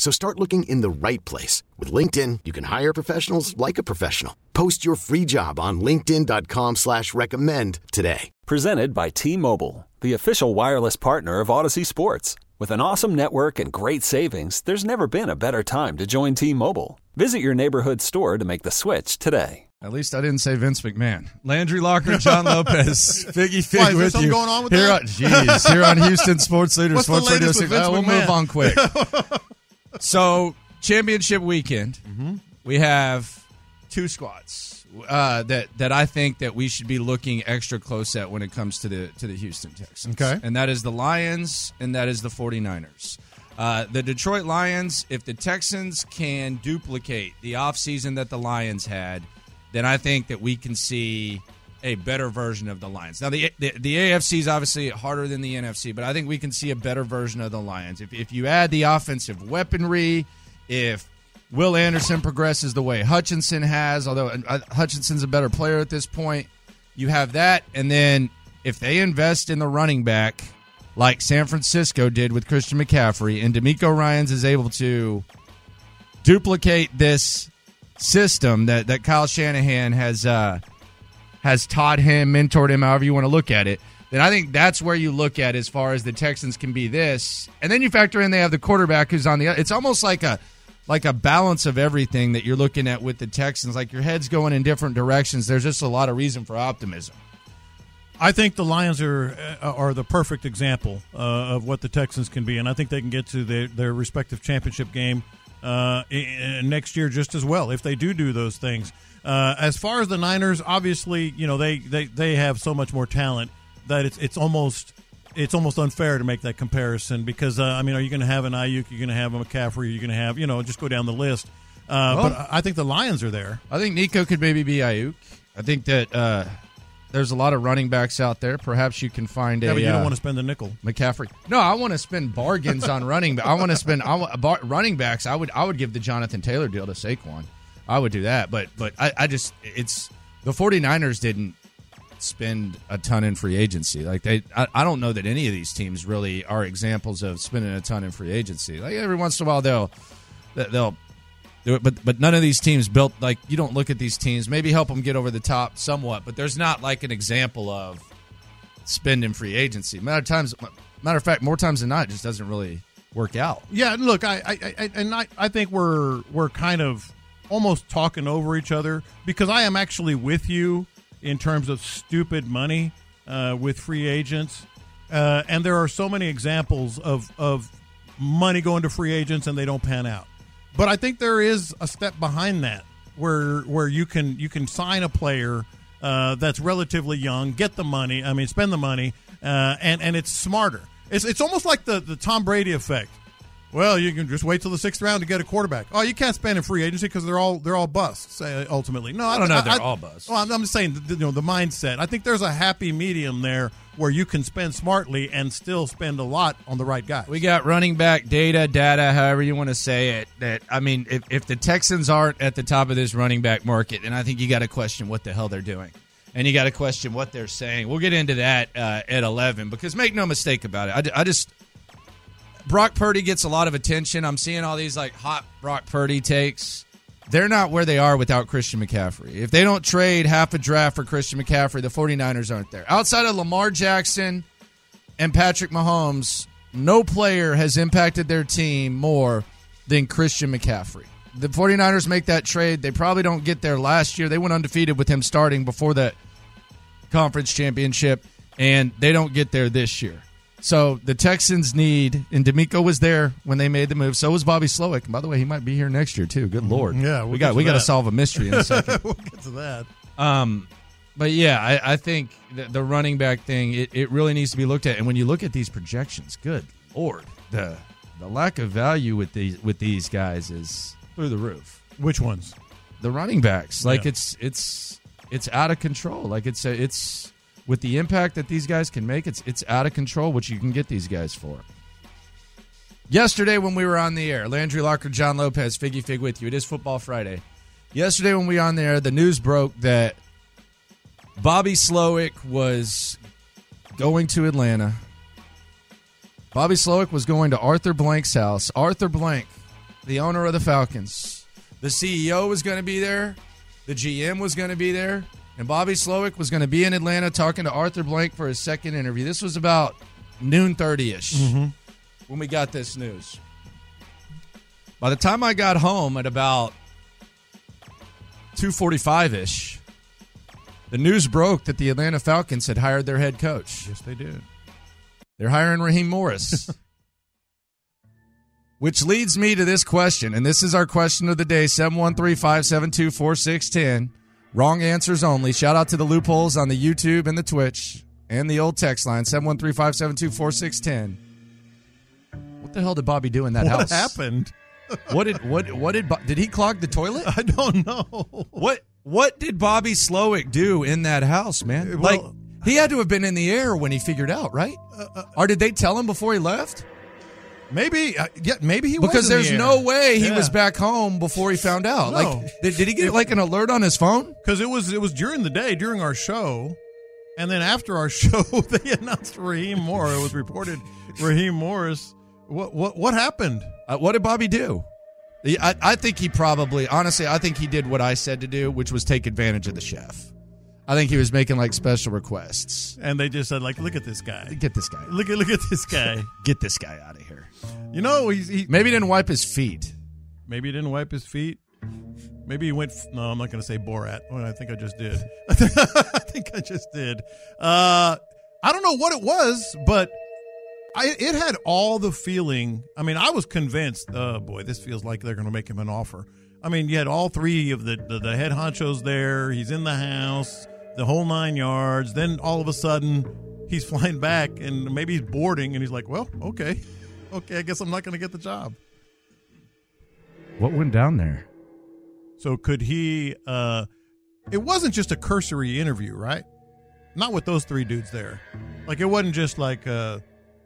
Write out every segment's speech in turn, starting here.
So start looking in the right place. With LinkedIn, you can hire professionals like a professional. Post your free job on linkedin.com slash recommend today. Presented by T-Mobile, the official wireless partner of Audacy Sports. With an awesome network and great savings, there's never been a better time to join T-Mobile. Visit your neighborhood store to make the switch today. At least I didn't say Vince McMahon. Landry Locker, John Lopez, Figgy Fig Why, is there with something you. going on with here that? On, geez, here on Houston Sports Leader, What's the Sports Radio 6. Vince Uh, we'll move on quick. so, championship weekend, Mm-hmm. we have two squads uh, that that I think that we should be looking extra close at when it comes to the to the Houston Texans. Okay. and that is the Lions and that is the 49ers. Uh, the Detroit Lions, if the Texans can duplicate the offseason that the Lions had, then I think that we can see a better version of the Lions. Now, the, the the AFC is obviously harder than the NFC, but I think we can see a better version of the Lions. If, if you add the offensive weaponry, if Will Anderson progresses the way Hutchinson has, although uh, Hutchinson's a better player at this point, you have that. And then if they invest in the running back like San Francisco did with Christian McCaffrey, and DeMeco Ryans is able to duplicate this system that, that Kyle Shanahan has uh, has taught him, mentored him, however you want to look at it, then I think that's where you look at as far as the Texans can be this. And then you factor in they have the quarterback who's on the it's almost like a like a balance of everything that you're looking at with the Texans. Like your head's going in different directions. There's just a lot of reason for optimism. I think the Lions are uh, are the perfect example uh, of what the Texans can be, and I think they can get to their, their respective championship game uh, next year just as well if they do do those things. Uh, as far as the Niners, obviously, you know they, they, they have so much more talent that it's it's almost it's almost unfair to make that comparison because uh, I mean, are you going to have an Aiyuk? You're going to have a McCaffrey? You're going to have you know just go down the list. Uh, Well- but I- I think the Lions are there. I think Nico could maybe be Aiyuk. I think that uh, there's a lot of running backs out there. Perhaps you can find Yeah, a but you don't uh, want to spend the nickel. McCaffrey. No, I want to spend bargains on running. But I want to spend I want, bar, running backs. I would I would give the Jonathan Taylor deal to Saquon. I would do that. But but I, I just it's the 49ers didn't spend a ton in free agency. Like they I, I don't know that any of these teams really are examples of spending a ton in free agency. Like every once in a while they'll they'll but but none of these teams built like you don't look at these teams. Maybe help them get over the top somewhat, but there's not like an example of spending free agency. Matter of times, matter of fact, more times than not, just doesn't really work out. Yeah, look, I, I, I and I, I think we're we're kind of almost talking over each other because I am actually with you in terms of stupid money uh, with free agents, uh, and there are so many examples of of money going to free agents and they don't pan out. But I think there is a step behind that where where you can you can sign a player uh, that's relatively young, get the money. I mean, spend the money, uh, and and it's smarter. It's it's almost like the the Tom Brady effect. Well, you can just wait till the sixth round to get a quarterback. Oh, you can't spend in free agency because they're all they're all busts uh, ultimately. No, I don't know if they're all busts. Well, I'm, I'm just saying, the, you know, the mindset. I think there's a happy medium there where you can spend smartly and still spend a lot on the right guy. We got running back data, data, however you want to say it. That I mean, if, if the Texans aren't at the top of this running back market, and I think you got to question what the hell they're doing, and you got to question what they're saying. We'll get into that uh, at eleven because make no mistake about it, I just Brock Purdy gets a lot of attention. I'm seeing all these like hot Brock Purdy takes. They're not where they are without Christian McCaffrey. If they don't trade half a draft for Christian McCaffrey, the 49ers aren't there. Outside of Lamar Jackson and Patrick Mahomes, no player has impacted their team more than Christian McCaffrey. The 49ers make that trade. They probably don't get there last year. They went undefeated with him starting before that conference championship, and they don't get there this year. So the Texans need, and DeMeco was there when they made the move. So was Bobby Slowik. And by the way, he might be here next year too. Good lord. Yeah, we'll we got we got to solve a mystery in a second. we'll get to that. Um, but yeah, I, I think the, the running back thing it, it really needs to be looked at. And when you look at these projections, good lord, the the lack of value with these with these guys is through the roof. Which ones? The running backs, like Yeah. it's it's it's out of control. Like it's a, it's with the impact that these guys can make, it's it's out of control what you can get these guys for. Yesterday when we were on the air, Landry Locker, John Lopez, Figgy Fig with you. It is Football Friday. Yesterday when we were on the air, the news broke that Bobby Slowik was going to Atlanta. Bobby Slowik was going to Arthur Blank's house. Arthur Blank, the owner of the Falcons. The CEO was going to be there. The GM was going to be there. And Bobby Slowik was going to be in Atlanta talking to Arthur Blank for his second interview. This was about noon 30 ish mm-hmm. when we got this news. By the time I got home at about 2:45 ish, the news broke that the Atlanta Falcons had hired their head coach. Yes, they did. They're hiring Raheem Morris. Which leads me to this question, and this is our question of the day 713 572 4610. Wrong answers only. Shout out to the loopholes on the YouTube and the Twitch and the old text line 713 572 4610. What the hell did Bobby do in that what house? What happened? What did what what did did he clog the toilet? I don't know. What what did Bobby Slowik do in that house, man? Uh, like he had to have been in the air when he figured out, right? Uh, or did they tell him before he left? Maybe, uh, yeah, maybe he was Because in there's the no way he Yeah. was back home before he found out. No. Like, did, did he get like an alert on his phone? because it was it was during the day during our show, and then after our show they announced Raheem Moore. It was reported Raheem Morris. What what what happened? Uh, what did Bobby do? I, I think he probably, honestly, I think he did what I said to do, which was take advantage of the chef. I think he was making like special requests. And they just said like, look at this guy. Get this guy. Look at look at this guy. Get this guy out of here. You know he's he Maybe he didn't wipe his feet. maybe he didn't wipe his feet. Maybe he went. No, I'm not going to say Borat. Well, I think I just did. I think I just did. Uh, I don't know what it was, but I it had all the feeling. I mean, I was convinced. Oh boy, this feels like they're going to make him an offer. I mean, you had all three of the, the the head honchos there. He's in the house, the whole nine yards. Then all of a sudden, he's flying back, and maybe he's boarding, and he's like, "Well, okay, okay, I guess I'm not going to get the job." What went down there? So could he? uh It wasn't just a cursory interview, right? Not with those three dudes there. Like it wasn't just like, uh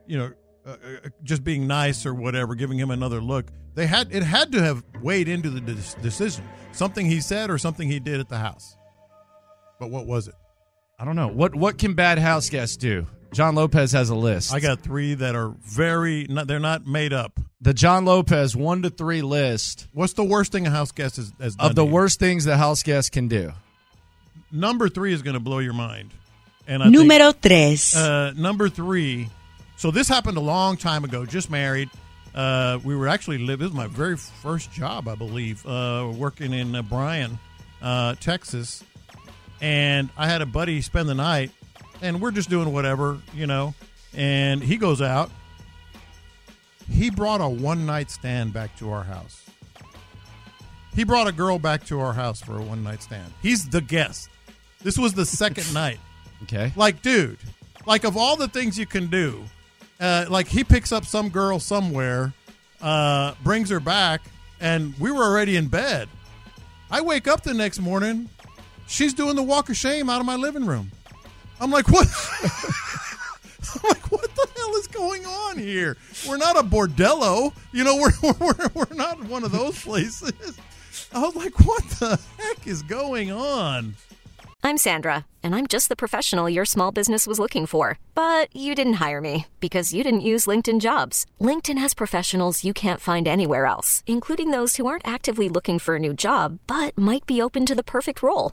you know, uh, uh, just being nice or whatever, giving him another look. They had it had to have weighed into the de- decision. Something he said or something he did at the house. But what was it? I don't know. What what can bad house guests do? John Lopez has a list. I got three that are very. Not, they're not made up. the John Lopez one to three list What's the worst thing a house guest has, has done of the to you? worst things the house guest can do. Number three is going to blow your mind. And I think- Número 3. Uh, number three. So this happened a long time ago. Just married. Uh, we were actually live. This was my very first job, I believe, uh, working in uh, Bryan, uh, Texas. And I had a buddy spend the night, and we're just doing whatever, you know. And he goes out. He brought a one night stand back to our house. He brought a girl back to our house for a one night stand. He's the guest. This was the second night. Okay. Like, dude, like of all the things you can do, uh, like he picks up some girl somewhere, uh, brings her back, and we were already in bed. I wake up the next morning, she's doing the walk of shame out of my living room. I'm like, what? I'm like, what the hell is going on here? We're not a bordello, you know. We're we're we're not one of those places. I was like, what the heck is going on? I'm Sandra, and I'm just the professional your small business was looking for. But you didn't hire me because you didn't use LinkedIn jobs. LinkedIn has professionals you can't find anywhere else, including those who aren't actively looking for a new job but might be open to the perfect role,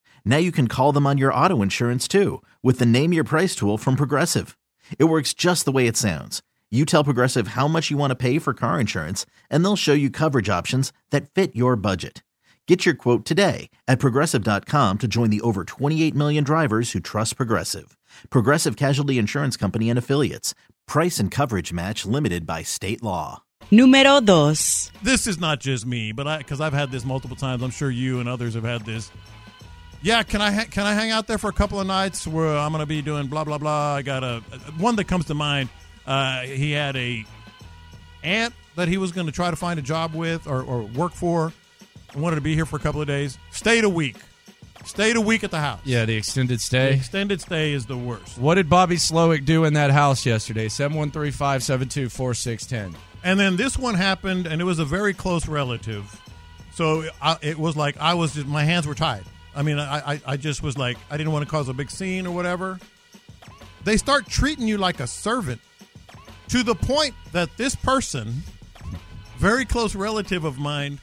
Now you can call them on your auto insurance too with the Name Your Price tool from Progressive. It works just the way it sounds. You tell Progressive how much you want to pay for car insurance, and they'll show you coverage options that fit your budget. Get your quote today at progressive.com to join the over 28 million drivers who trust Progressive. Progressive Casualty Insurance Company and Affiliates. Price and coverage match limited by state law. Número dos. This is not just me, but I because I've had this multiple times. I'm sure you and others have had this. Yeah, can I ha- can I hang out there for a couple of nights where I'm going to be doing blah blah blah? I got a one that comes to mind. Uh, he had a aunt that he was going to try to find a job with or, or work for. wanted to be here for a couple of days. Stayed a week. Stayed a week at the house. Yeah, the extended stay. The extended stay is the worst. What did Bobby Slowik do in that house yesterday? 713 572 4610. And then this one happened, and it was a very close relative. So I, it was like I was just my hands were tied. I mean, I, I I just was like I didn't want to cause a big scene or whatever. They start treating you like a servant to the point that this person, very close relative of mine,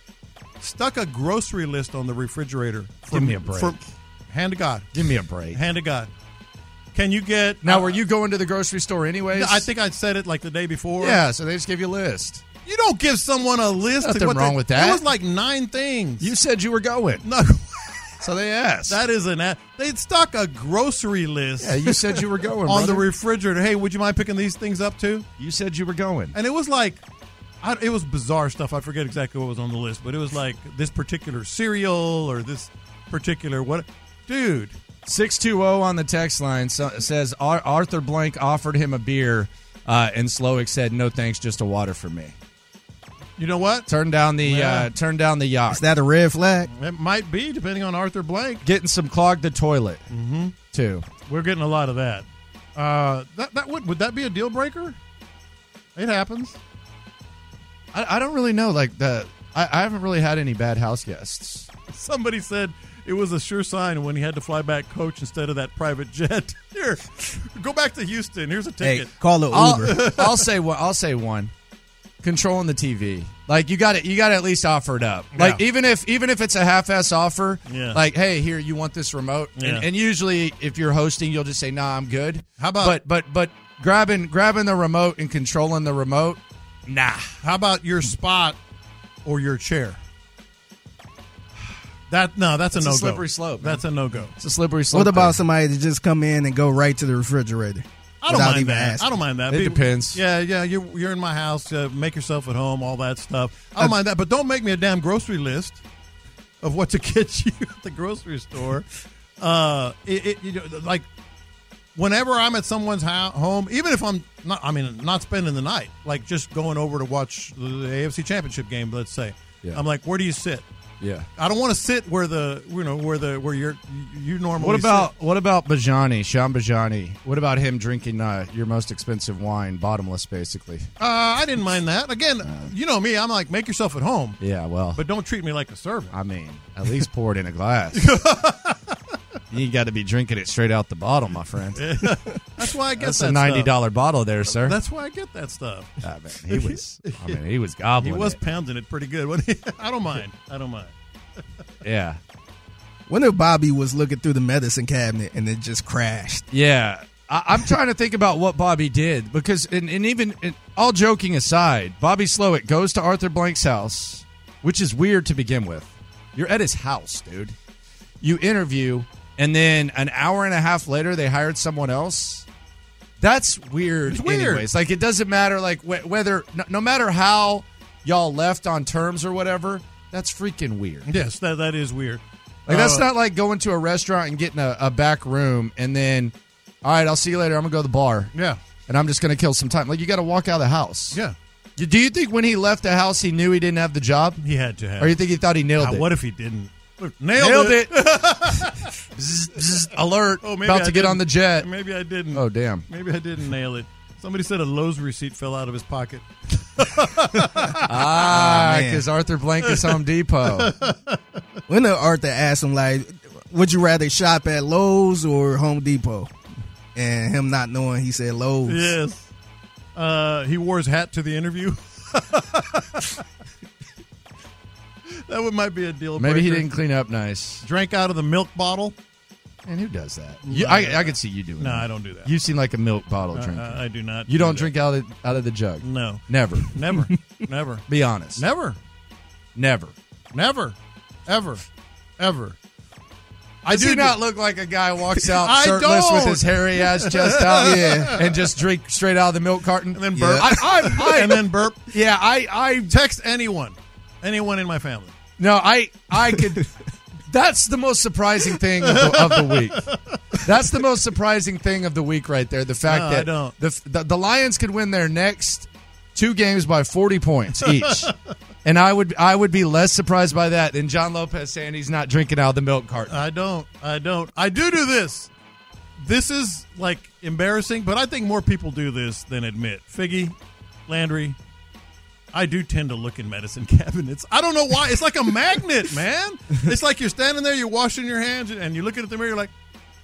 stuck a grocery list on the refrigerator. Give me a break. For, hand to God. Give me a break. Hand to God. Can you get Now, uh, were you going to the grocery store anyways? I think I said it like the day before. Yeah, so they just gave you a list. You don't give someone a list. Nothing wrong they- with that. It was like nine things. You said you were going. no, So they asked. that is an. They stuck a grocery list yeah, you said you were going. on the refrigerator. Hey, would you mind picking these things up too? You said you were going. And it was like, I, it was bizarre stuff. I forget exactly what was on the list, but it was like this particular cereal or this particular what, dude. 620 on the text line so, says Arthur Blank offered him a beer, uh, and Slowik said, no thanks, just a water for me. You know what? Turn down the Yeah. uh, turn down the yacht. Is that a red flag? It might be depending on Arthur Blank. Getting some clogged the toilet, mm-hmm. too. We're getting a lot of that. Uh, that that would would that be a deal breaker? It happens. I, I don't really know. Like the, I, I haven't really had any bad house guests. Somebody said it was a sure sign when he had to fly back coach instead of that private jet. Here, go back to Houston. Here's a ticket. Hey, ticket. call it I'll, Uber. I'll say one. I'll say one. Controlling the TV, like you got it, You got to at least offer it up. Like Yeah. even if even if it's a half-ass offer, Yeah. like hey, here you want this remote, Yeah. and, and usually if you're hosting, you'll just say nah, I'm good. How about- but but but grabbing grabbing the remote and controlling the remote, nah. How about your spot or your chair? That no, that's a It's a no go. slippery slope, man. That's a no go. It's a slippery slope. What about there. somebody that just come in and go right to the refrigerator? I don't mind that. asking? I don't mind that. It Be- depends. Yeah, yeah. You're you're in my house. Uh, make yourself at home. All that stuff. I don't mind that. But don't make me a damn grocery list of what to get you at the grocery store. Uh, it, it you know, like whenever I'm at someone's ho- home, even if I'm not, I mean, not spending the night, like just going over to watch the AFC Championship game. Let's say. Yeah. I'm like, where do you sit? Yeah. I don't want to sit where the you know where the where you're you normally. What about sit. what about Bajani, Sean Bajani? What about him drinking uh, your most expensive wine, bottomless, basically? Uh, I didn't mind that. Again, you know me. I'm like, make yourself at home, Yeah, well, but don't treat me like a servant. I mean, at least pour it in a glass. you got to be drinking it straight out the bottle, my friend. That's why I get That's that a ninety stuff. dollar bottle there, sir. That's why I get that stuff. Ah, man, he was. I mean, he was gobbling. He gobbling. was it. pounding it pretty good. wasn't he? I don't mind. I don't mind. Yeah, When if Bobby was looking through the medicine cabinet and it just crashed? yeah. I, I'm trying to think about what Bobby did because, and, and even and all joking aside, Bobby Slowik goes to Arthur Blank's house, which is weird to begin with. You're at his house, dude. You interview, and then an hour and a half later, they hired someone else. That's weird. It's weird. Anyways, like it doesn't matter, like wh- whether no, no matter how y'all left on terms or whatever. That's freaking weird. Yes, that that is weird. Like that's Uh, not like going to a restaurant and getting a, a back room and then, all right, I'll see you later. I'm gonna go to the bar Yeah, and I'm just gonna kill some time. Like you got to walk out of the house. yeah. Do you think when he left the house he knew he didn't have the job, He had to have. or you think he thought he nailed Ah, it? What if he didn't? Nailed, nailed it. it? Bzz, bzz, alert! Oh, maybe about I to get on the jet. Maybe I didn't. Oh damn! Maybe I didn't nail it. Somebody said a Lowe's receipt fell out of his pocket. Ah, man. because Arthur Blank is Home Depot. When the Arthur asked him like, "Would you rather shop at Lowe's or Home Depot?" and him not knowing, he said Lowe's. Yes. Uh, he wore his hat to the interview. that would might be a deal. Maybe he didn't clean up nice. drank out of the milk bottle. And who does that? You, I, I could see you doing. No, that. I don't do that. You seem like a milk bottle Uh, drinker. I, I do not. you do don't that. drink out of out of the jug. No, Never. never, never, Be honest. never, Never. never, ever, ever. I Does do he not do- look like a guy walks out shirtless with his hairy ass chest out, yeah, and just drink straight out of the milk carton and then burp. I, I, I, and then burp. yeah, I, I Text anyone, anyone in my family. No, I I could. That's the most surprising thing of the, of the week. That's the most surprising thing of the week, right there. The fact No, that. The, the the Lions could win their next two games by forty points each, and I would I would be less surprised by that than John Lopez saying he's not drinking out of the milk carton. I don't. I don't. I do do this. This is like embarrassing, but I think more people do this than admit. Figgy, Landry, I do tend to look in medicine cabinets. I don't know why. It's like a magnet, man. It's like you're standing there, you're washing your hands, and you're looking at the mirror, you're like,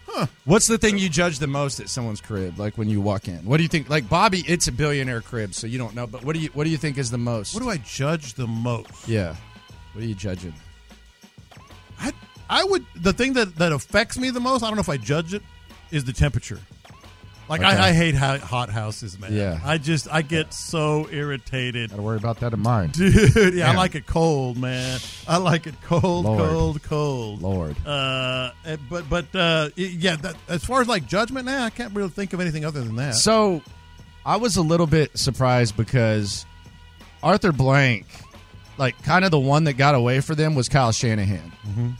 huh. What's the thing you judge the most at someone's crib? Like when you walk in, what do you think? Like Bobby, it's a billionaire crib, so you don't know. But what do you what do you think is the most? what do I judge the most? yeah, what are you judging? I, I would, the thing that, that affects me the most, I don't know if I judge it, is the temperature. Like, Okay. I, I hate ho- hot houses, man. Yeah. I just, I get so irritated. Got to worry about that in mine. Dude, yeah, I like it cold, man. I like it cold, Lord. cold, cold. Lord. Uh, eh, but but uh, yeah, that, as far as like judgment, now I can't really think of anything other than that. So, I was a little bit surprised because Arthur Blank, like kind of the one that got away for them was Kyle Shanahan. Mm-hmm.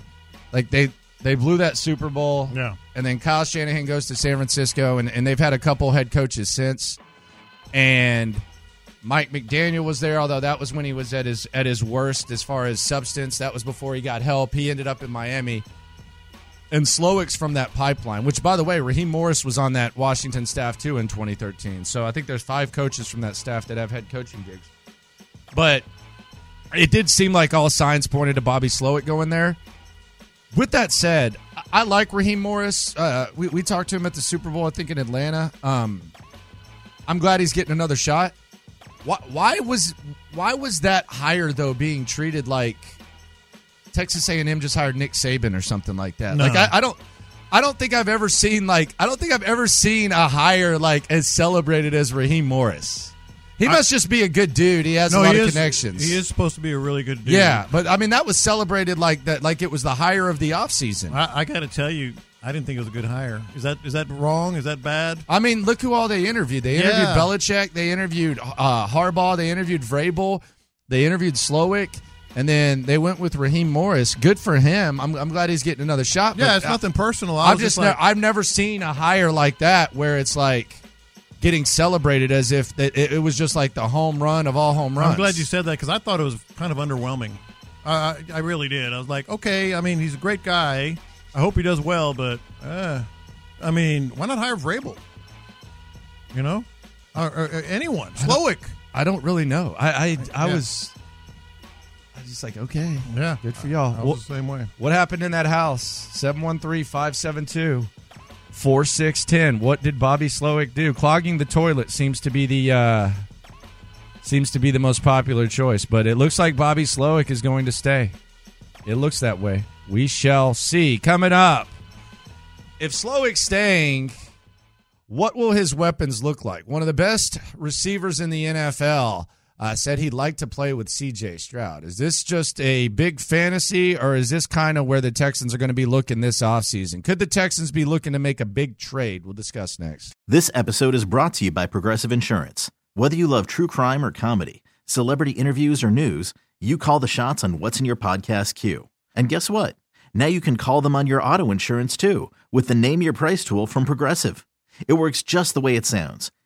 Like they they blew that Super Bowl, Yeah. And then Kyle Shanahan goes to San Francisco, and, and they've had a couple head coaches since, and. Mike McDaniel was there, although that was when he was at his at his worst as far as substance. That was before he got help. He ended up in Miami. And Slowik's from that pipeline, which, by the way, Raheem Morris was on that Washington staff too in 2013. So I think there's five coaches from that staff that have head coaching gigs. But it did seem like all signs pointed to Bobby Slowik going there. With that said, I like Raheem Morris. Uh, we, we talked to him at the Super Bowl, I think, in Atlanta. Um, I'm glad he's getting another shot. Why, why was why was that hire though being treated like Texas A&M just hired Nick Saban or something like that? No. Like I, I don't I don't think I've ever seen like I don't think I've ever seen a hire like as celebrated as Raheem Morris. He must just be a good dude. He has a lot of is, connections. He is supposed to be a really good dude. Yeah, but I mean that was celebrated like that like it was the hire of the offseason. I, I got to tell you, I didn't think it was a good hire. Is that is that wrong? Is that bad? I mean, look who all they interviewed. They interviewed Yeah. Belichick. They interviewed uh, Harbaugh. They interviewed Vrabel. They interviewed Slowik. And then they went with Raheem Morris. Good for him. I'm, I'm glad he's getting another shot. Yeah, it's nothing personal. I've I was just, just like, ne- I've never seen a hire like that where it's like getting celebrated as if it, it was just like the home run of all home runs. I'm glad you said that because I thought it was kind of underwhelming. I, I I really did. I was like, okay, I mean, he's a great guy. I hope he does well, but uh, I mean, why not hire Vrabel? You know, or, or, or anyone, Slowik. I don't really know. I I, I Yeah. was I was just like, okay, Yeah, good for y'all. I the same way. What happened in that house? 713 572 4610. What did Bobby Slowik do? Clogging the toilet seems to be the uh, seems to be the most popular choice, but it looks like Bobby Slowik is going to stay. It looks that way. We shall see. Coming up. If Slowik's staying, what will his weapons look like? One of the best receivers in the NFL uh, said he'd like to play with CJ Stroud. Is this just a big fantasy, or is this kind of where the Texans are going to be looking this offseason? Could the Texans be looking to make a big trade? We'll discuss next. This episode is brought to you by Progressive Insurance. Whether you love true crime or comedy, celebrity interviews or news, you call the shots on what's in your podcast queue. And guess what? Now you can call them on your auto insurance too with the Name Your Price tool from Progressive. It works just the way it sounds.